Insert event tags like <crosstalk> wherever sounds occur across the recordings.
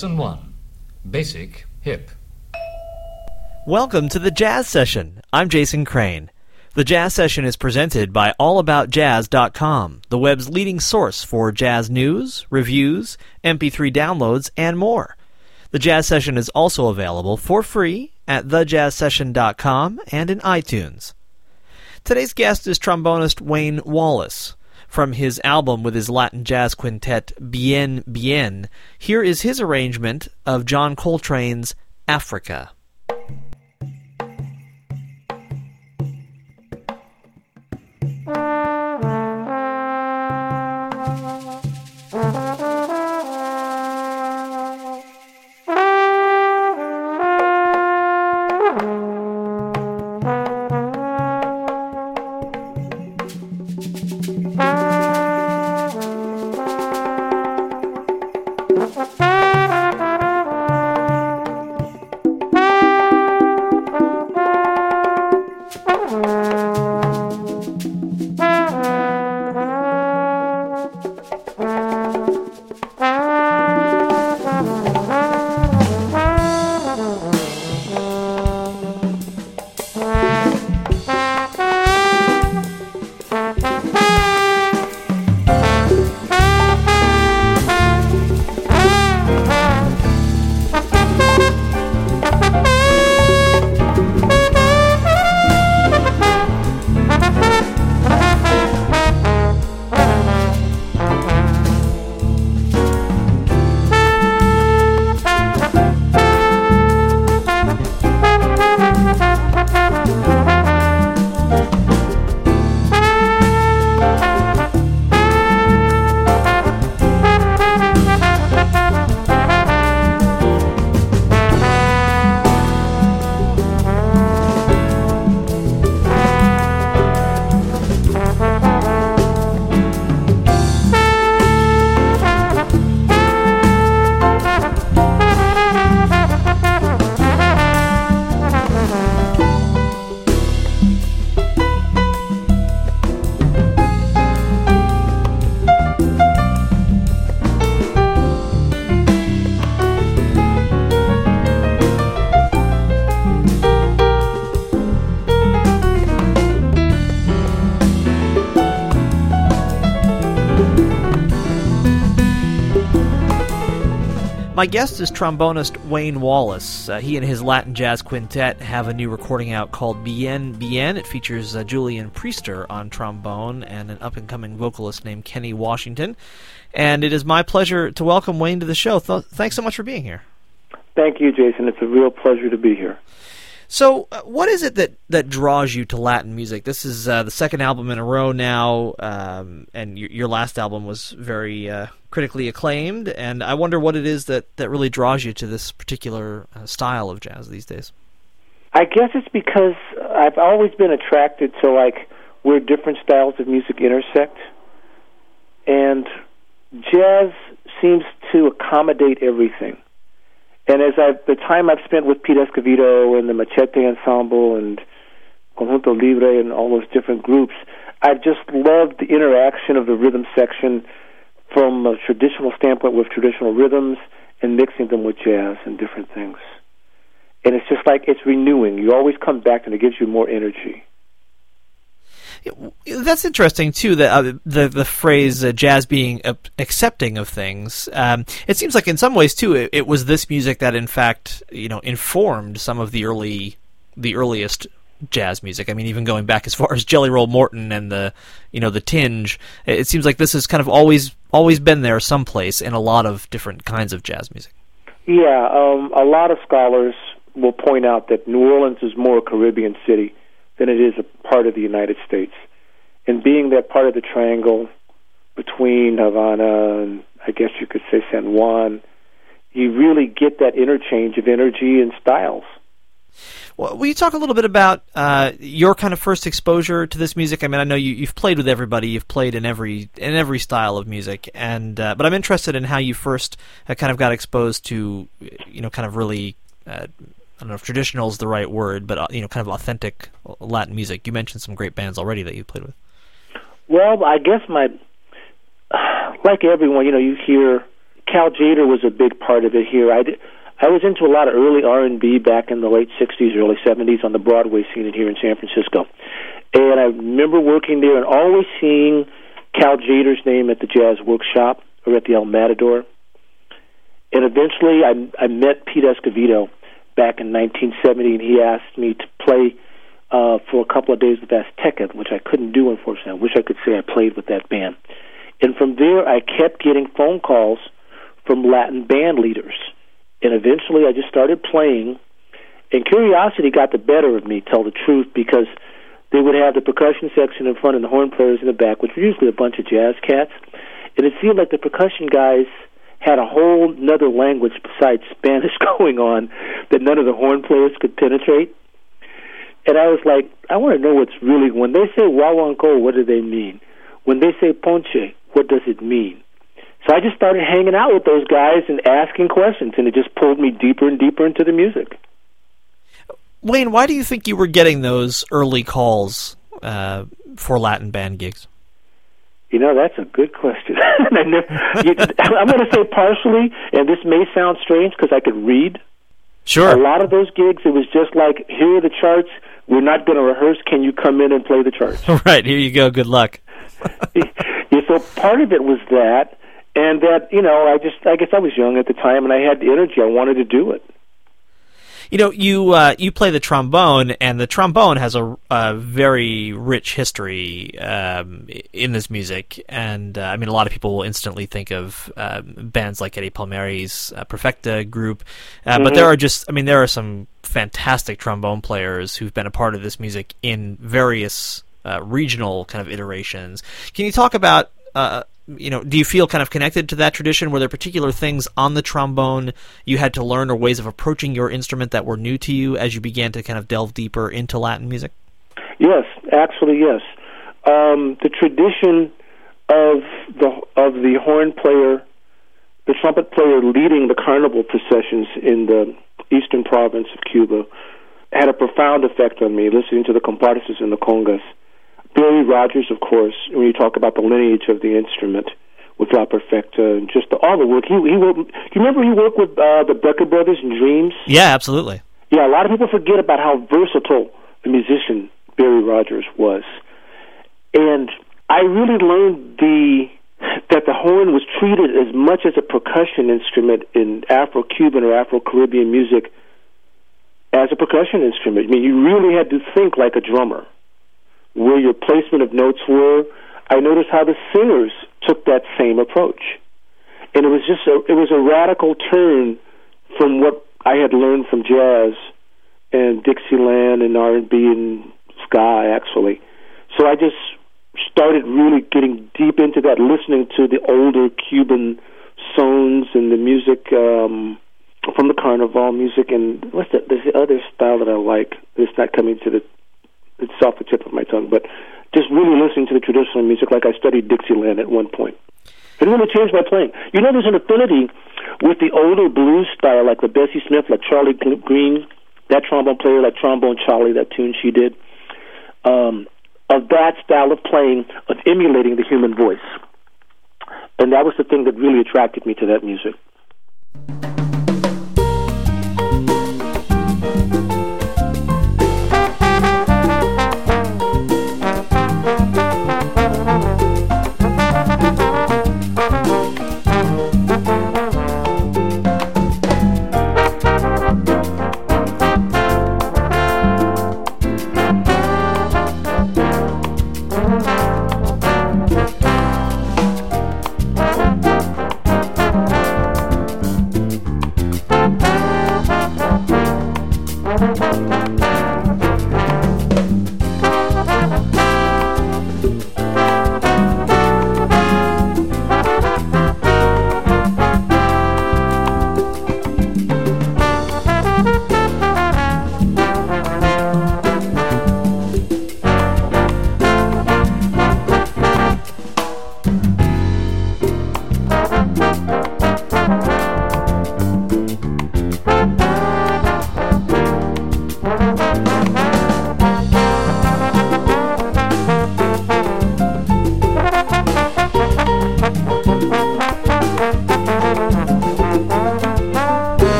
Lesson 1 Basic Hip. Welcome to the Jazz Session. I'm Jason Crane. The Jazz Session is presented by AllAboutJazz.com, the web's leading source for jazz news, reviews, MP3 downloads, and more. The Jazz Session is also available for free at thejazzsession.com and in iTunes. Today's guest is trombonist Wayne Wallace. From his album with his Latin jazz quintet Bien Bien, here is his arrangement of John Coltrane's Africa. <laughs> My guest is trombonist Wayne Wallace. Uh, he and his Latin Jazz Quintet have a new recording out called Bien Bien. It features uh, Julian Priester on trombone and an up and coming vocalist named Kenny Washington. And it is my pleasure to welcome Wayne to the show. Th- thanks so much for being here. Thank you, Jason. It's a real pleasure to be here. So, uh, what is it that, that draws you to Latin music? This is uh, the second album in a row now, um, and your, your, last album was very uh, critically acclaimed. And I wonder what it is that, that really draws you to this particular uh, style of jazz these days. I guess it's because I've always been attracted to like where different styles of music intersect, and jazz seems to accommodate everything and as I the time I've spent with Pete Escovedo and the Machete Ensemble and Conjunto Libre and all those different groups, I've just loved the interaction of the rhythm section from a traditional standpoint with traditional rhythms and mixing them with jazz and different things. And it's just like it's renewing. You always come back and it gives you more energy. That's interesting too. That uh, the the phrase uh, "jazz being uh, accepting of things." Um, it seems like in some ways too, it, it, was this music that in fact you know informed some of the early the earliest jazz music. I mean, even going back as far as Jelly Roll Morton and the you know the tinge. It seems like this has kind of always always been there someplace in a lot of different kinds of jazz music. Yeah, um, a lot of scholars will point out that New Orleans is more a Caribbean city than it is a part of the United States. And being that part of the triangle between Havana and I guess you could say San Juan, you really get that interchange of energy and styles. Well, will you talk a little bit about uh, your kind of first exposure to this music? I mean, I know you, have played with everybody, you've played in every in every style of music, and uh, but I'm interested in how you first uh, kind of got exposed to, you know, kind of really uh, I don't know if traditional is the right word, but uh, you know, kind of authentic Latin music. You mentioned some great bands already that you played with. Well, I guess my <sighs> like everyone, you know, you hear Cal Tjader was a big part of it here. I did, I was into a lot of early R and B back in the late '60s, early '70s on the Broadway scene here in San Francisco, and I remember working there and always seeing Cal Tjader's name at the Jazz Workshop or at the El Matador. And eventually, I, I met Pete Escovedo back in 1970, and he asked me to play uh, for a couple of days with Azteca, which I couldn't do, unfortunately. I wish I could say I played with that band. And from there, I kept getting phone calls from Latin band leaders. And eventually, I just started playing. And curiosity got the better of me, tell the truth, because they would have the percussion section in front and the horn players in the back, which were usually a bunch of jazz cats. And it seemed like the percussion guys had a whole other language besides Spanish <laughs> going on that none of the horn players could penetrate. And I was like, I want to know what's really when they say Guaguancó, what do they mean? When they say ponche, what does it mean? So I just started hanging out with those guys and asking questions, and it just pulled me deeper and deeper into the music. Wayne, why do you think you were getting those early calls uh, for Latin band gigs? You know, that's a good question. <laughs> I'm going to say partially, and this may sound strange because I could read. Sure. A lot of those gigs, it was just like, here are the charts. We're not going to rehearse. Can you come in and play the charts? <laughs> right. Here you go. Good luck. <laughs> yeah, so part of it was that, and that you know, I just, I guess I was young at the time, and I had the energy. I wanted to do it. You know, you uh, you play the trombone, and the trombone has a, a very rich history um, in this music. And uh, I mean, a lot of people will instantly think of uh, bands like Eddie Palmieri's uh, Perfecta group, mm-hmm. but there are just, I mean, there are some fantastic trombone players who've been a part of this music in various uh, regional kind of iterations. Can you talk about uh, you know, do you feel kind of connected to that tradition? Were there particular things on the trombone you had to learn or ways of approaching your instrument that were new to you as you began to kind of delve deeper into Latin music? Yes, actually, yes. Um, the tradition of the of the horn player, the trumpet player leading the carnival processions in the eastern province of Cuba had a profound effect on me. Listening to the comparsas and the congas Barry Rogers, of course, when you talk about the lineage of the instrument with La Perfecta and just the, all the work. He, he worked, do you remember he worked with uh, the Brecker brothers in Dreams? Yeah, absolutely. Yeah, a lot of people forget about how versatile the musician Barry Rogers was. And I really learned the that the horn was treated as much as a percussion instrument in Afro-Cuban or Afro-Caribbean music as a percussion instrument. I mean, you really had to think like a drummer where your placement of notes were. I noticed how the singers took that same approach, and it was just a it was a radical turn from what I had learned from jazz and Dixieland and R and ska actually. So I just started really getting deep into that, listening to the older Cuban songs and the music um, from the carnival music and what's the, there's the other style that I like. It's not coming to the it's off the tip of my tongue, but just really listening to the traditional music like I studied Dixieland at one point. It really changed my playing. You know, there's an affinity with the older blues style, like the Bessie Smith, like Charlie Green, that trombone player, like Trombone Charlie, that tune she did, um, of that style of playing, of emulating the human voice. And that was the thing that really attracted me to that music.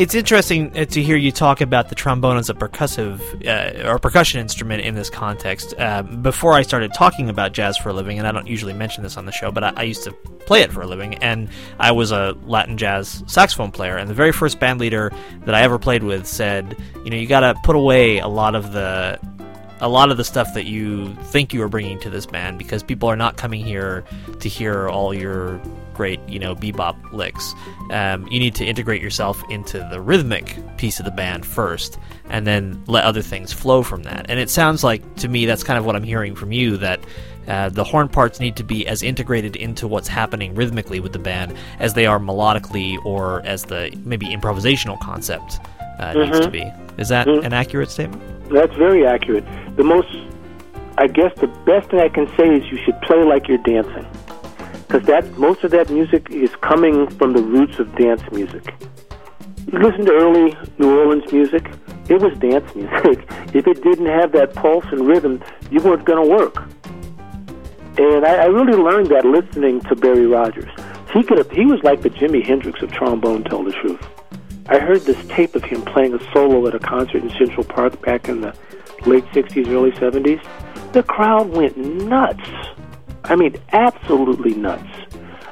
It's interesting uh, to hear you talk about the trombone as a percussive uh, or percussion instrument in this context. Uh, before I started talking about jazz for a living, and I don't usually mention this on the show, but I, I, used to play it for a living, and I was a Latin jazz saxophone player. And the very first band leader that I ever played with said, "You know, you got to put away a lot of the." A lot of the stuff that you think you are bringing to this band because people are not coming here to hear all your great, you know, bebop licks. Um, you need to integrate yourself into the rhythmic piece of the band first, and then let other things flow from that. And it sounds like to me that's kind of what I'm hearing from you that. Uh, the horn parts need to be as integrated into what's happening rhythmically with the band as they are melodically or as the maybe improvisational concept uh, mm-hmm. needs to be. Is that mm-hmm. an accurate statement? That's very accurate. The most, I guess, the best thing I can say is you should play like you're dancing because that most of that music is coming from the roots of dance music. You listen to early New Orleans music; it was dance <laughs> music. if it didn't have that pulse and rhythm, you weren't going to work. And I, I really learned that listening to Barry Rogers. He could have, he was like the Jimi Hendrix of trombone. Tell the truth. I heard this tape of him playing a solo at a concert in Central Park back in the late '60s, early '70s. The crowd went nuts. I mean, absolutely nuts.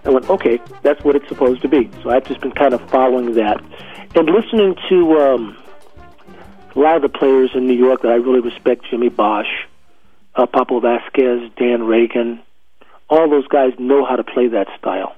I went, okay, that's what it's supposed to be. So I've just been kind of following that and listening to um, a lot of the players in New York that I really respect: Jimmy Bosch, uh, Papo Vasquez, Dan Reagan. All those guys know how to play that style.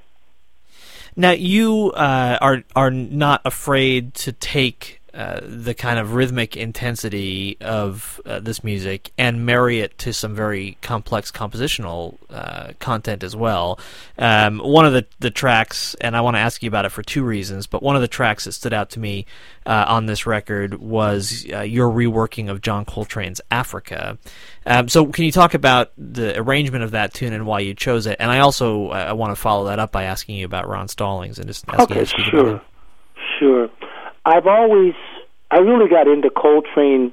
Now you uh, are are not afraid to take uh, the kind of rhythmic intensity of uh, this music and marry it to some very complex compositional uh, content as well. Um, one of the, the tracks, and I want to ask you about it for two reasons, but one of the tracks that stood out to me uh, on this record was uh, your reworking of John Coltrane's Africa. Um, so, can you talk about the arrangement of that tune and why you chose it? And I also I want to follow that up by asking you about Ron Stallings and just asking okay, you to sure, sure. I've always, I really got into Coltrane.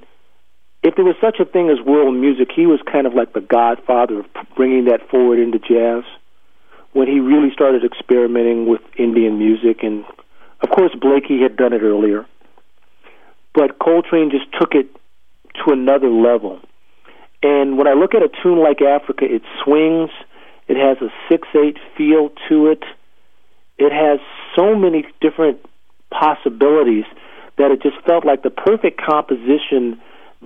If there was such a thing as world music, he was kind of like the godfather of bringing that forward into jazz. When he really started experimenting with Indian music, and of course Blakey had done it earlier, but Coltrane just took it to another level. And when I look at a tune like Africa, it swings. It has a six-eight feel to it. It has so many different possibilities that it just felt like the perfect composition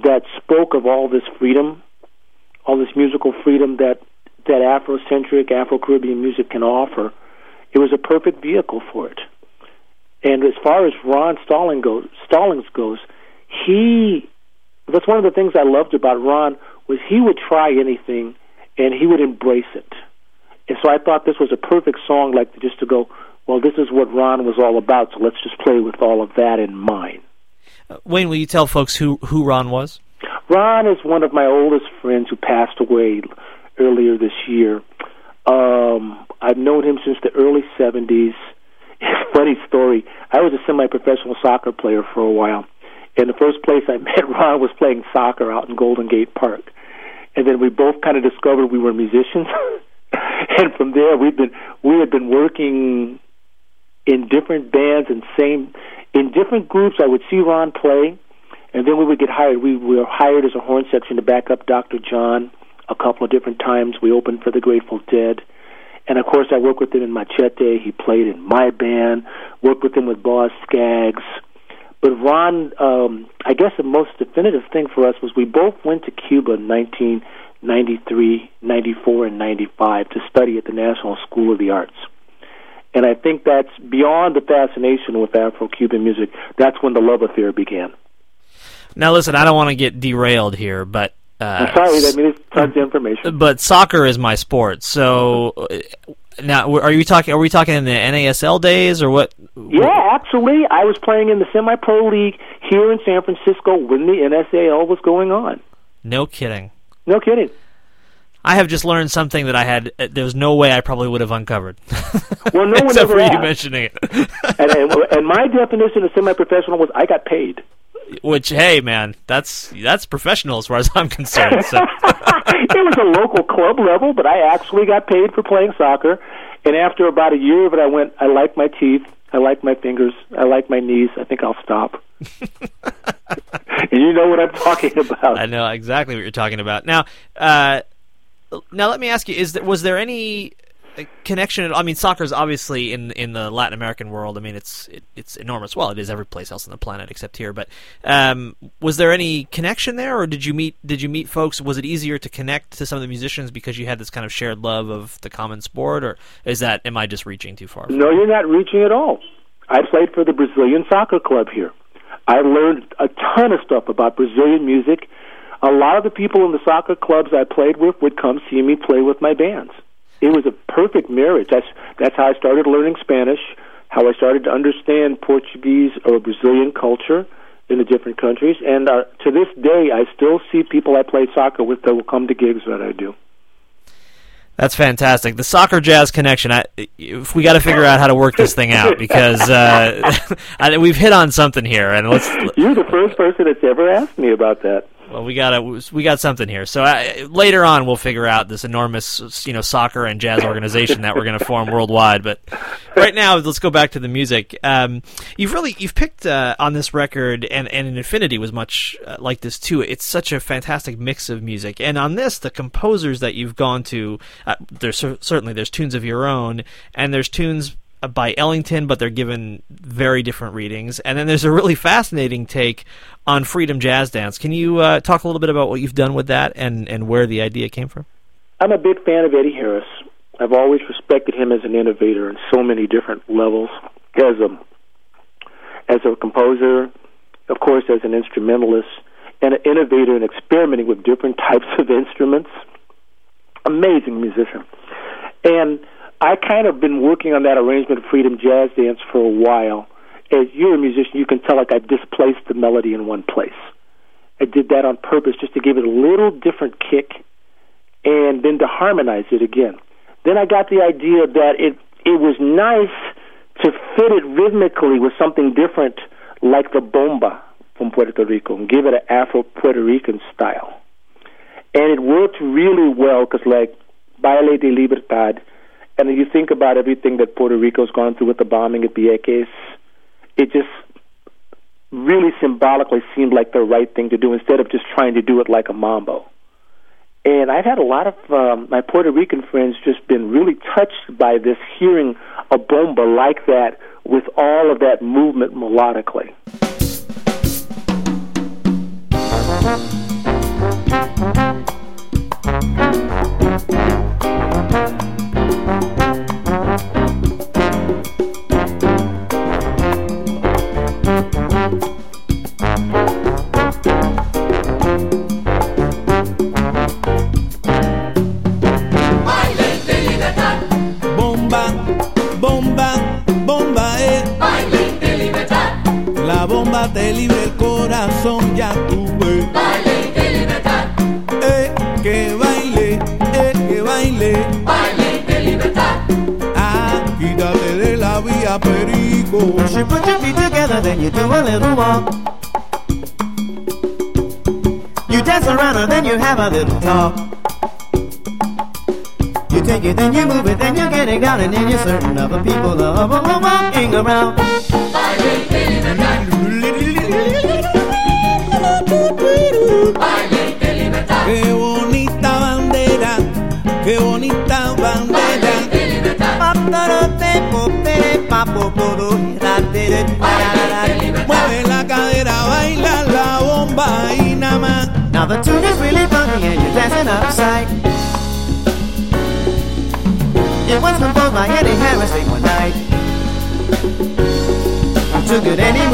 that spoke of all this freedom, all this musical freedom that that Afrocentric Afro Caribbean music can offer. It was a perfect vehicle for it. And as far as Ron Stalling goes, Stallings goes, he that's one of the things I loved about Ron was he would try anything and he would embrace it. And so I thought this was a perfect song, like just to go, well, this is what Ron was all about, so let's just play with all of that in mind. Uh, Wayne, will you tell folks who, who Ron was? Ron is one of my oldest friends who passed away earlier this year. Um, I've known him since the early 70s. <laughs> Funny story. I was a semi professional soccer player for a while. And the first place I <laughs> met Ron was playing soccer out in Golden Gate Park. And then we both kind of discovered we were musicians. <laughs> and from there we've been we had been working in different bands and same in different groups. I would see Ron play, and then we would get hired. We were hired as a horn section to back up Dr. John a couple of different times. We opened for the Grateful Dead. And of course, I worked with him in Machete. He played in my band. Worked with him with Boz Scaggs. But Ron, um, I guess the most definitive thing for us was we both went to Cuba in 1993, 94, and 95 to study at the National School of the Arts. And I think that's beyond the fascination with Afro Cuban music. That's when the love affair began. Now, listen, I don't want to get derailed here, but. Uh, I'm sorry, I mean, it's tons of information. But soccer is my sport, so. Uh, now, are you talking? Are we talking in the NASL days or what? Yeah, actually, I was playing in the semi-pro league here in San Francisco when the NASL was going on. No kidding. No kidding. I have just learned something that I had. Uh, there was no way I probably would have uncovered. <laughs> Well, no <laughs> one except ever for asked. you mentioning it. <laughs> and, and, and my definition of semi-professional was I got paid. Which, hey, man, that's that's professional as far as I'm concerned. So. it was a local club level, but I actually got paid for playing soccer. And after about a year of it, I went. I like my teeth. I like my fingers. I like my knees. I think I'll stop. and you know what I'm talking about. I know exactly what you're talking about. Now, uh, now let me ask you: Is was there any connection? I mean, soccer is obviously in in the Latin American world. I mean, it's it, it's enormous. Well, it is every place else on the planet except here. But um, was there any connection there, or did you meet did you meet folks? Was it easier to connect to some of the musicians because you had this kind of shared love of the common sport, or is that am I just reaching too far? No, you're not reaching at all. I played for the Brazilian soccer club here. I learned a ton of stuff about Brazilian music. A lot of the people in the soccer clubs I played with would come see me play with my bands it was a perfect marriage. That's that's how I started learning Spanish, how I started to understand Portuguese or Brazilian culture in the different countries, and uh, to this day, I still see people I play soccer with that will come to gigs that I do. That's fantastic. The soccer jazz connection. I, if we got to figure out how to work this thing out because uh, <laughs> I, we've hit on something here, and let's. You're the first person that's ever asked me about that. Well, we got we got something here. So uh, later on, we'll figure out this enormous, you know, soccer and jazz organization that we're going to form worldwide. But right now, let's go back to the music. Um, you've really you've picked uh, on this record, and and Infinito was much uh, like this too. It's such a fantastic mix of music, and on this, the composers that you've gone to, uh, there's certainly there's tunes of your own, and there's tunes by Ellington, but they're given very different readings. And then there's a really fascinating take on Freedom Jazz Dance. Can you uh, talk a little bit about what you've done with that and, and where the idea came from? I'm a big fan of Eddie Harris. I've always respected him as an innovator in so many different levels. As a as a composer, of course, as an instrumentalist, and an innovator in experimenting with different types of <laughs> instruments. Amazing musician. And I kind of been working on that arrangement of Freedom Jazz Dance for a while. As you're a musician, you can tell like I displaced the melody in one place. I did that on purpose just to give it a little different kick and then to harmonize it again. Then I got the idea that it it was nice to fit it rhythmically with something different like the bomba from Puerto Rico and give it an Afro Puerto Rican style. And it worked really well because like Baile de Libertad and if you think about everything that Puerto Rico's gone through with the bombing at Vieques, it just really symbolically seemed like the right thing to do instead of just trying to do it like a mambo. And I've had a lot of um, my Puerto Rican friends just been really touched by this, hearing a bomba like that with all of that movement melodically. You take it, then you move it, then you get it down, and then you're certain of the people are walking around. Libertad. Baile de libertad. Qué bonita bandera, qué bonita bandera. Baile de libertad. Mueve la cadera, baila la bomba y nada más. Now the tune is really funky and dancing upside. It was composed by Eddie Harris one night. True that he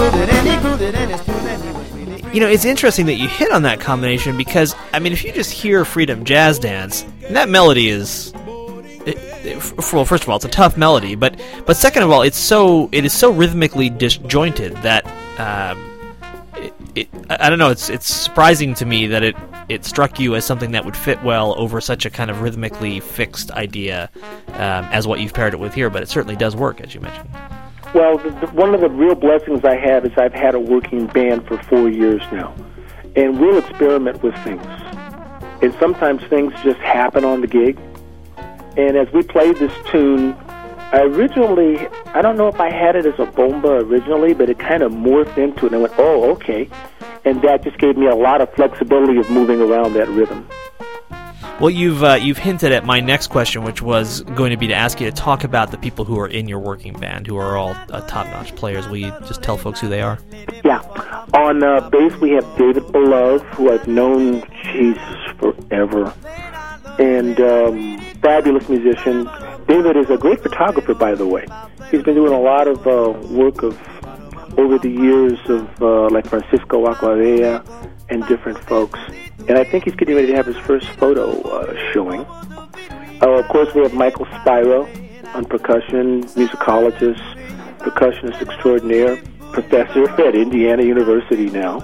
was You know, it's interesting that you hit on that combination because, I mean, if you just hear Freedom Jazz Dance, that melody is. It, it, well, first of all, it's a tough melody, but but second of all, it's so it is so rhythmically disjointed that um, it, I don't know. It's it's surprising to me that it it struck you as something that would fit well over such a kind of rhythmically fixed idea um, as what you've paired it with here. But it certainly does work, as you mentioned. Well, the, the, one of the real blessings I have is I've had a working band for four years now, and we'll experiment with things. And sometimes things just happen on the gig. And as we played this tune, originally, I don't know if I had it as a bomba originally, but it kind of morphed into it. And I went, oh, okay. And that just gave me a lot of flexibility of moving around that rhythm. Well, you've uh, you've hinted at my next question, which was going to be to ask you to talk about the people who are in your working band, who are all uh, top-notch players. Will you just tell folks who they are? Yeah. On uh, bass, we have David Belove, who I've known, Jesus, forever. And um, fabulous musician. David is a great photographer, by the way. He's been doing a lot of uh, work of over the years of uh, like Francisco Aguabella and different folks. And I think he's getting ready to have his first photo uh, showing. Uh, of course, we have Michael Spiro on percussion, musicologist, percussionist extraordinaire, professor <laughs> at Indiana University now.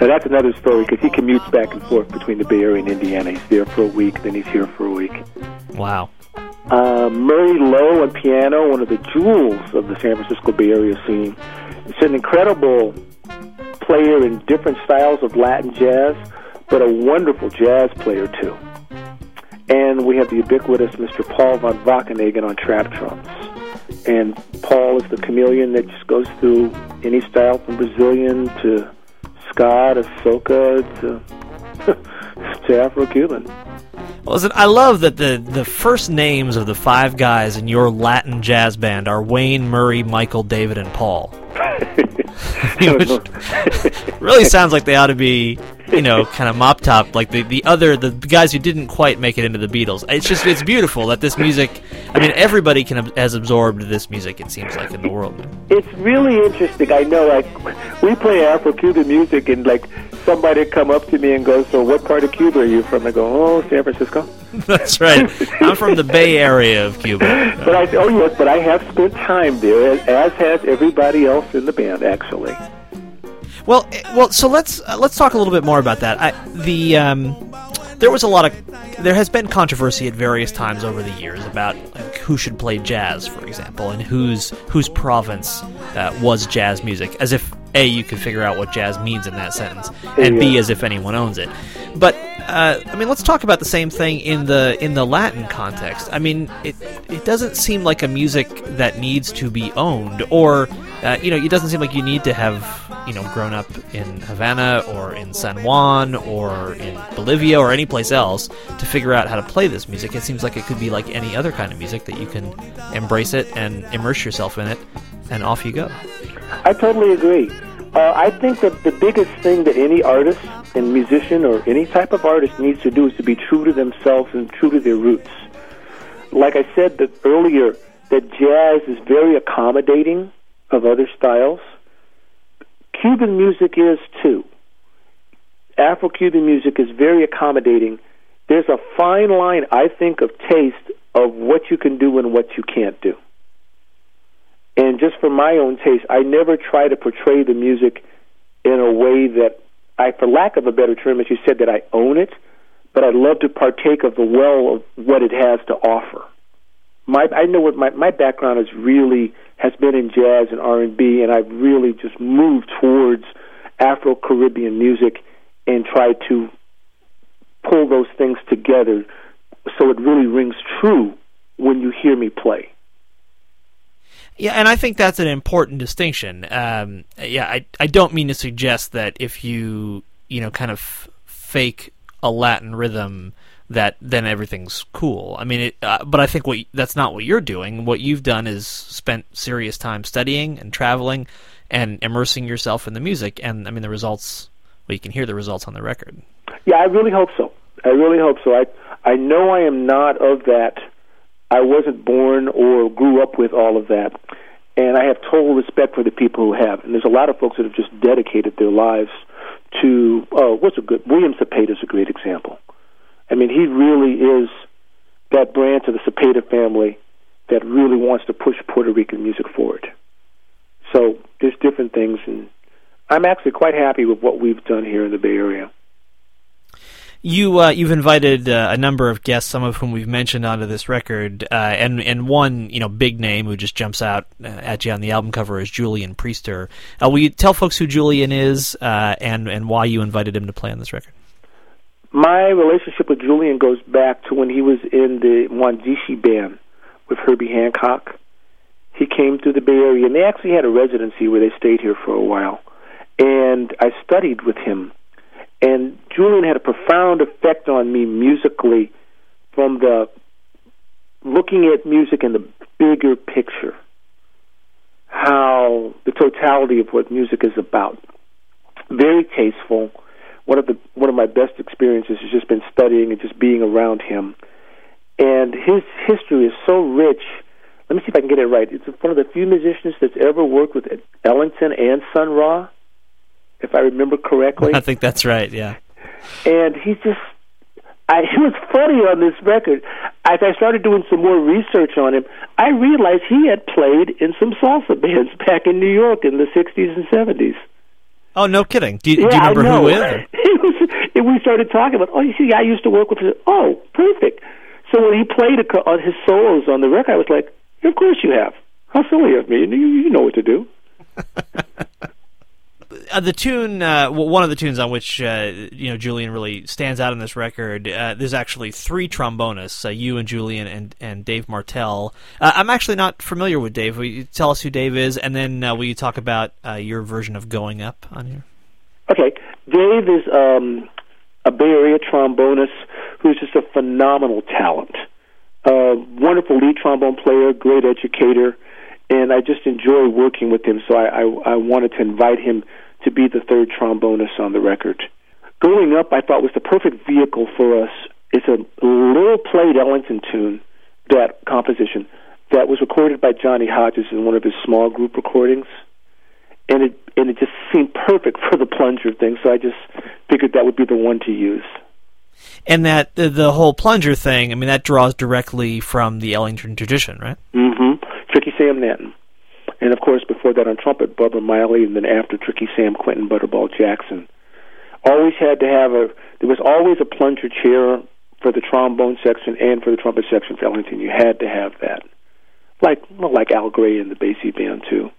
Now that's another story because he commutes back and forth between the Bay Area and Indiana. He's there for a week, then he's here for a week. Wow. Uh, Murray Low on piano, one of the jewels of the San Francisco Bay Area scene. It's an incredible player in different styles of Latin jazz, but a wonderful jazz player too. And we have the ubiquitous Mr. Paul van Wageningen on trap drums. And Paul is the chameleon that just goes through any style from Brazilian to ska to soca to, <laughs> to Afro-Cuban. Well, listen, I love that the, the first names of the five guys in your Latin jazz band are Wayne, Murray, Michael, David, and Paul. <laughs> <laughs> Which <laughs> really sounds like they ought to be, you know, kind of mop top like the, the other the guys who didn't quite make it into the Beatles. It's just it's beautiful that this music. I mean, everybody can has absorbed this music. It seems like in the world. It's really interesting. I know, like, we play Afro-Cuban music, and like somebody come up to me and go, "So, what part of Cuba are you from?" I go, "Oh, San Francisco." <laughs> That's right. I'm from the Bay Area of Cuba. <laughs> But I, oh yes, but I have spent time there, as has everybody else in the band, actually. Well, eh, well, so let's uh, let's talk a little bit more about that. I, the um, there was a lot of there has been controversy at various times over the years about like, who should play jazz, for example, and whose whose province uh, was jazz music, as if a you could figure out what jazz means in that sentence, and b as if anyone owns it. But uh, I mean, let's talk about the same thing in the in the Latin context. I mean, it it doesn't seem like a music that needs to be owned, or uh, you know, it doesn't seem like you need to have you know grown up in Havana or in San Juan or in Bolivia or any place else to figure out how to play this music. It seems like it could be like any other kind of music that you can embrace it and immerse yourself in it, and off you go. I totally agree. Uh, I think that the biggest thing that any artist and musician or any type of artist needs to do is to be true to themselves and true to their roots. Like I said that earlier, that jazz is very accommodating of other styles. Cuban music is too. Afro-Cuban music is very accommodating. There's a fine line, I think, of taste of what you can do and what you can't do. And just for my own taste, I never try to portray the music in a way that I, for lack of a better term, as you said, that I own it, but I love to partake of the well of what it has to offer. My, I know what my, my background is really has been in jazz and R and B, and I've really just moved towards Afro Caribbean music and tried to pull those things together so it really rings true when you hear me play. Yeah, and I think that's an important distinction. Um, yeah, I I don't mean to suggest that if you you know kind of fake a Latin rhythm that then everything's cool. I mean, it, uh, but I think what that's not what you're doing. What you've done is spent serious time studying and traveling and immersing yourself in the music, and I mean the results. Well, you can hear the results on the record. Yeah, I really hope so. I really hope so. I I know I am not of that. I wasn't born or grew up with all of that, and I have total respect for the people who have. And there's a lot of folks that have just dedicated their lives to. Oh, what's a good? William Cepeda is a great example. I mean, he really is that branch of the Cepeda family that really wants to push Puerto Rican music forward. So there's different things, and I'm actually quite happy with what we've done here in the Bay Area. You uh, you've invited uh, a number of guests, some of whom we've mentioned onto this record, uh, and and one you know big name who just jumps out uh, at you on the album cover is Julian Priester. Uh, will you tell folks who Julian is uh, and and why you invited him to play on this record? My relationship with Julian goes back to when he was in the Mwandishi band with Herbie Hancock. He came through the Bay Area, and they actually had a residency where they stayed here for a while. And I studied with him. And Julian had a profound effect on me musically from the looking at music in the bigger picture, how the totality of what music is about. Very tasteful. One of the one of my best experiences has just been studying and just being around him. And his history is so rich. Let me see if I can get it right. It's one of the few musicians that's ever worked with Ellington and Sun Ra, if I remember correctly. <laughs> I think that's right. Yeah. And he's just I, <laughs> it was funny on this record. As I started doing some more research on him, I realized he had played in some salsa bands <laughs> back in New York in the '60s and '70s. Oh, no kidding. Do you, yeah, do you remember who with? <laughs> It was, and we started talking about. Oh, you see, I used to work with. Him. Oh, perfect. So when he played a, co- on his solos on the record, I was like, "Of course you have. How silly of me! You, you know what to do." <laughs> uh, the tune, uh, one of the tunes on which uh, you know Julian really stands out in this record. Uh, there's actually three trombonists: uh, you and Julian and and Dave Martell. Uh, I'm actually not familiar with Dave. Will you tell us who Dave is, and then will you talk about your version of "Going Up" on here? Okay, Dave is um, a Bay Area trombonist who's just a phenomenal talent. Wonderful lead trombone player, great educator, and I just enjoy working with him. So I, I, I wanted to invite him to be the third trombonist on the record. Going Up, I thought was the perfect vehicle for us. It's a little played Ellington tune, that composition, that was recorded by Johnny Hodges in one of his small group recordings and it and it just seemed perfect for the plunger thing. So I just figured that would be the one to use. And that the, the whole plunger thing. I mean, that draws directly from the Ellington tradition, right? Mm-hmm. Sam Nanton, and of course before that on trumpet, Bubber Miley, and then after Tricky Sam, Quentin Butterball Jackson. Always had to have a. There was always a plunger chair for the trombone section and for the trumpet section for Ellington. You had to have that, like well, like Al Grey and the Basie Band too.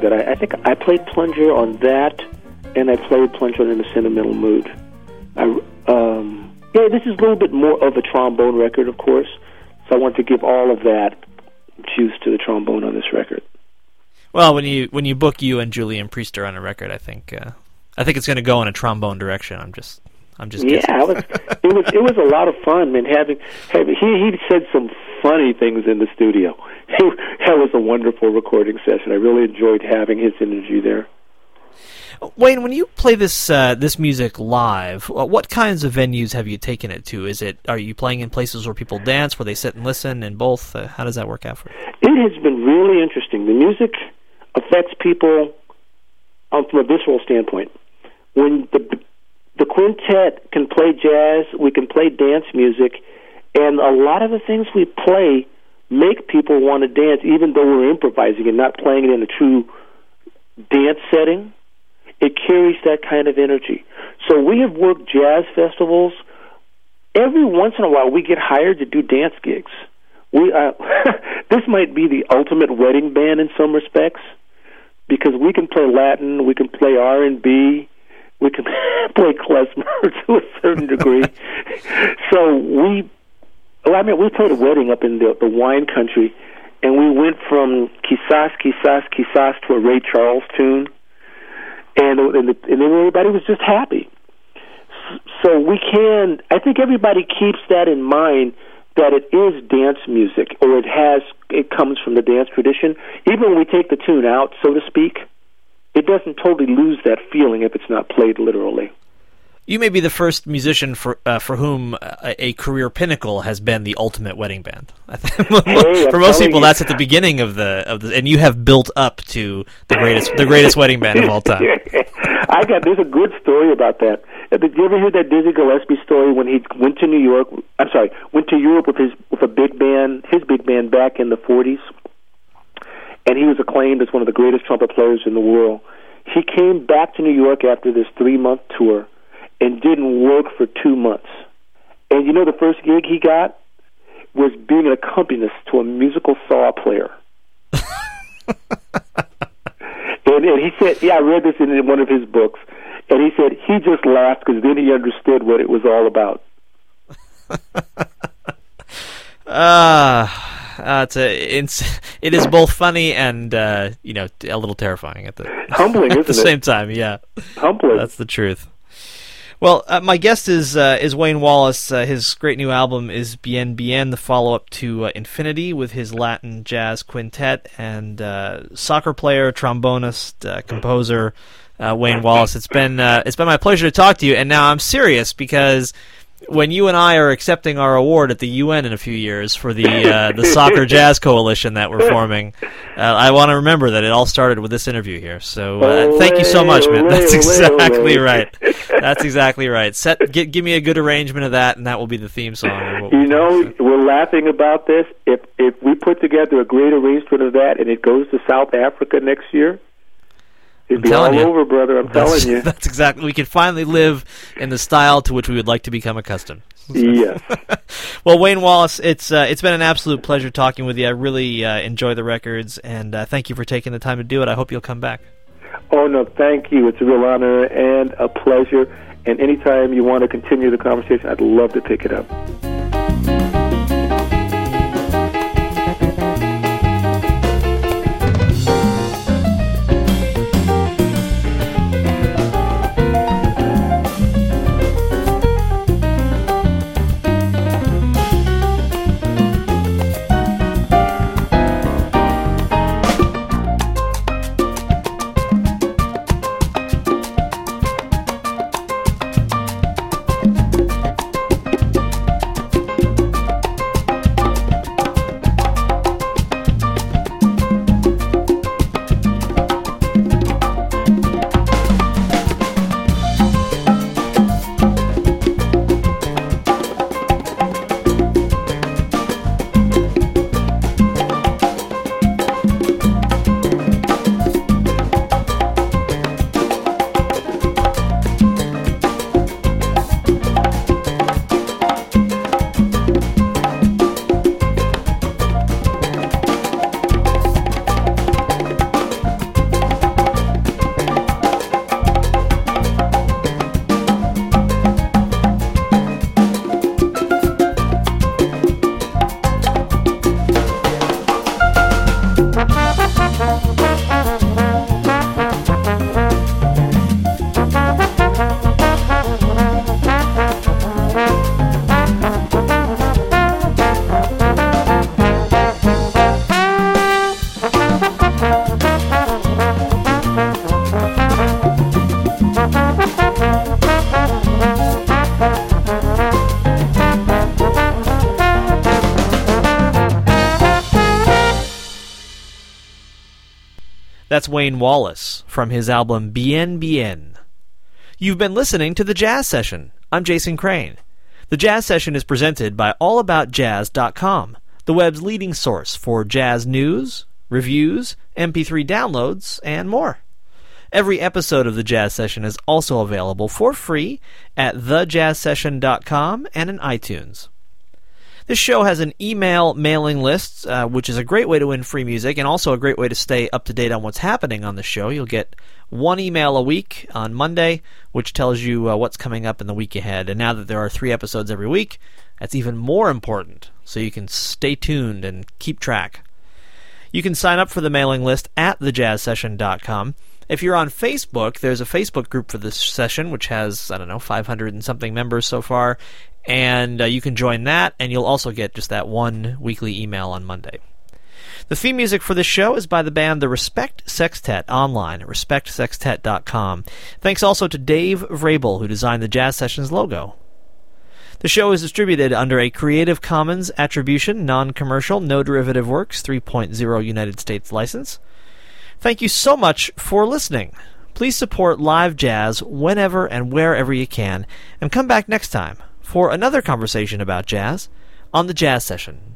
Toward that. I, I think I played plunger on that, and I played plunger in a sentimental mood. I, um, yeah, this is a little bit more of a trombone record, of course. So I want to give all of that juice to the trombone on this record. Well, when you when you book you and Julian Priester on a record, I think uh, I think it's going to go in a trombone direction. I'm just I'm just Yeah, was it was it was a lot of fun, man. Having, having he he said some funny things in the studio. <laughs> That was a wonderful recording session. I really enjoyed having his energy there. Wayne, when you play this uh, this music live, what kinds of venues have you taken it to? Is it are you playing in places where people dance, where they sit and listen, and both? Uh, how does that work out for you? It has been really interesting. The music affects people um, from a visceral standpoint. Quintet can play jazz, we can play dance music, and a lot of the things we play make people want to dance, even though we're improvising and not playing it in a true dance setting. It carries that kind of energy. So we have worked jazz festivals every once in a while we get hired to do dance gigs. We uh, <laughs> this might be the ultimate wedding band in some respects because we can play Latin, we can play R and B, we can <laughs> play klezmer <laughs> to a certain <laughs> degree. so we, well, I mean, we played a wedding up in the, the wine country, and we went from Quizás, Quizás, Quizás to a Ray Charles tune, and and, the, and then everybody was just happy. So we can, I think everybody keeps that in mind that it is dance music or it has it comes from the dance tradition. Even when we take the tune out, so to speak, it doesn't totally lose that feeling if it's not played literally. You may be the first musician for uh, for whom a, a, career pinnacle has been the ultimate wedding band. <laughs> hey, for most people, you. that's at the beginning of the of the, and you have built up to the greatest the greatest wedding band of all time. <laughs> I got there's a good story about that. Uh, did you ever hear that Dizzy Gillespie story when he went to New York? I'm sorry, went to Europe with his with a big band, his big band back in the 40s, and he was acclaimed as one of the greatest trumpet players in the world. He came back to New York after this three month tour and didn't work for two months. And you know the first gig he got was being an accompanist to a musical saw player. <laughs> and, and he said, "Yeah, I read this in one of his books." And he said he just laughed because then he understood what it was all about. <laughs> Ah, uh, it's a it's it is both funny and uh, you know a little terrifying at the humbling <laughs> at the it? same time. Yeah, humbling. That's the truth. Well, uh, my guest is uh, is Wayne Wallace. Uh, his great new album is Bien Bien, the follow up to uh, Infinito, with his Latin jazz quintet and uh, soccer player, trombonist, uh, composer Wayne Wallace. It's been it's been my pleasure to talk to you, and now I'm serious because when you and I are accepting our award at the UN in a few years for the uh, the soccer <laughs> jazz coalition that we're forming, uh, I want to remember that it all started with this interview here. So uh, thank you so much, man. That's exactly <laughs> right. That's exactly right. Set, get, give me a good arrangement of that, and that will be the theme song. You know, we're laughing about this. If if we put together a great arrangement of that, and it goes to South Africa next year, It'd be all you. over, brother. I'm that's, telling you. <laughs> That's exactly. We can finally live in the style to which we would like to become accustomed. yes. <laughs> well, Wayne Wallace, it's uh, it's been an absolute pleasure talking with you. I really uh, enjoy the records, and uh, thank you for taking the time to do it. I hope you'll come back. Oh no, thank you. It's a real honor and a pleasure. And anytime you want to continue the conversation, I'd love to pick it up. That's Wayne Wallace from his album Bien Bien. You've been listening to The Jazz Session. I'm Jason Crane. The Jazz Session is presented by AllAboutJazz.com, the web's leading source for jazz news, reviews, MP3 downloads, and more. Every episode of the Jazz Session is also available for free at thejazzsession.com and in iTunes. This show has an email mailing list, uh, which is a great way to win free music and also a great way to stay up to date on what's happening on the show. You'll get one email a week on Monday, which tells you uh, what's coming up in the week ahead. And now that there are three episodes every week, that's even more important, so you can stay tuned and keep track. You can sign up for the mailing list at thejazzsession.com. If you're on Facebook, there's a Facebook group for this session, which has, I don't know, 500 and something members so far, and uh, you can join that, and you'll also get just that one weekly email on Monday. The theme music for this show is by the band The Respect Sextet online at respectsextet.com. Thanks also to Dave Vrabel, who designed the Jazz Sessions logo. The show is distributed under a Creative Commons Attribution, Non Commercial, No Derivative Works 3.0 United States license. Thank you so much for listening. Please support live jazz whenever and wherever you can, and come back next time for another conversation about jazz on the Jazz Session.